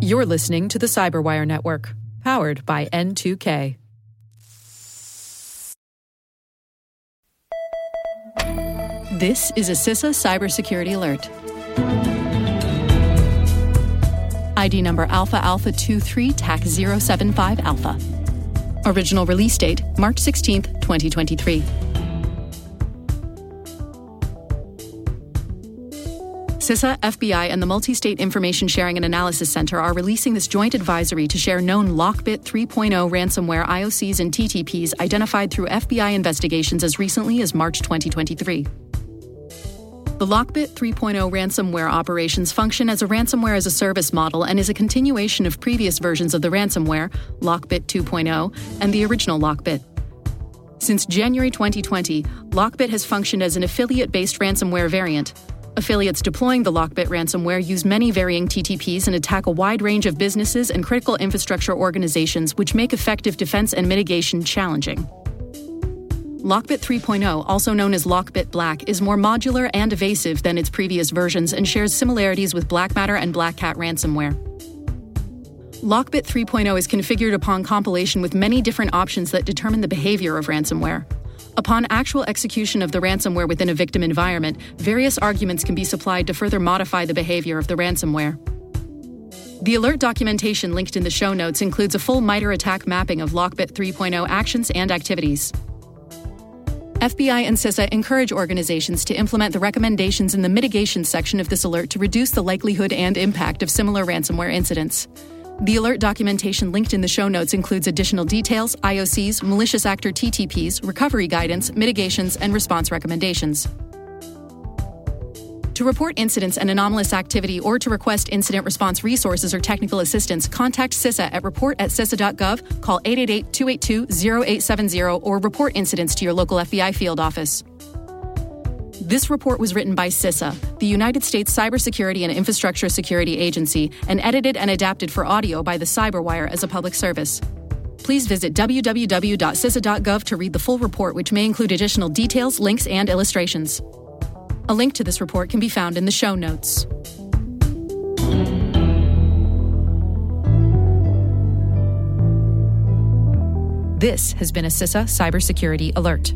You're listening to the Cyberwire Network, powered by N2K. This is a CISA cybersecurity alert. ID number Alpha Alpha 23 TAC 075 Alpha. Original release date March 16, 2023. CISA, FBI, and the Multi State Information Sharing and Analysis Center are releasing this joint advisory to share known Lockbit 3.0 ransomware IOCs and TTPs identified through FBI investigations as recently as March 2023. The Lockbit 3.0 ransomware operations function as a ransomware as a service model and is a continuation of previous versions of the ransomware, Lockbit 2.0, and the original Lockbit. Since January 2020, Lockbit has functioned as an affiliate based ransomware variant. Affiliates deploying the Lockbit ransomware use many varying TTPs and attack a wide range of businesses and critical infrastructure organizations, which make effective defense and mitigation challenging. Lockbit 3.0, also known as Lockbit Black, is more modular and evasive than its previous versions and shares similarities with Black Matter and Black Cat ransomware. Lockbit 3.0 is configured upon compilation with many different options that determine the behavior of ransomware. Upon actual execution of the ransomware within a victim environment, various arguments can be supplied to further modify the behavior of the ransomware. The alert documentation linked in the show notes includes a full MITRE ATT&CK mapping of Lockbit 3.0 actions and activities. FBI and CISA encourage organizations to implement the recommendations in the mitigation section of this alert to reduce the likelihood and impact of similar ransomware incidents. The alert documentation linked in the show notes includes additional details, IOCs, malicious actor TTPs, recovery guidance, mitigations, and response recommendations. To report incidents and anomalous activity or to request incident response resources or technical assistance, contact CISA at report at CISA.gov, call 888 282 0870, or report incidents to your local FBI field office. This report was written by CISA, the United States Cybersecurity and Infrastructure Security Agency, and edited and adapted for audio by the Cyberwire as a public service. Please visit www.cisa.gov to read the full report, which may include additional details, links, and illustrations. A link to this report can be found in the show notes. This has been a CISA Cybersecurity Alert.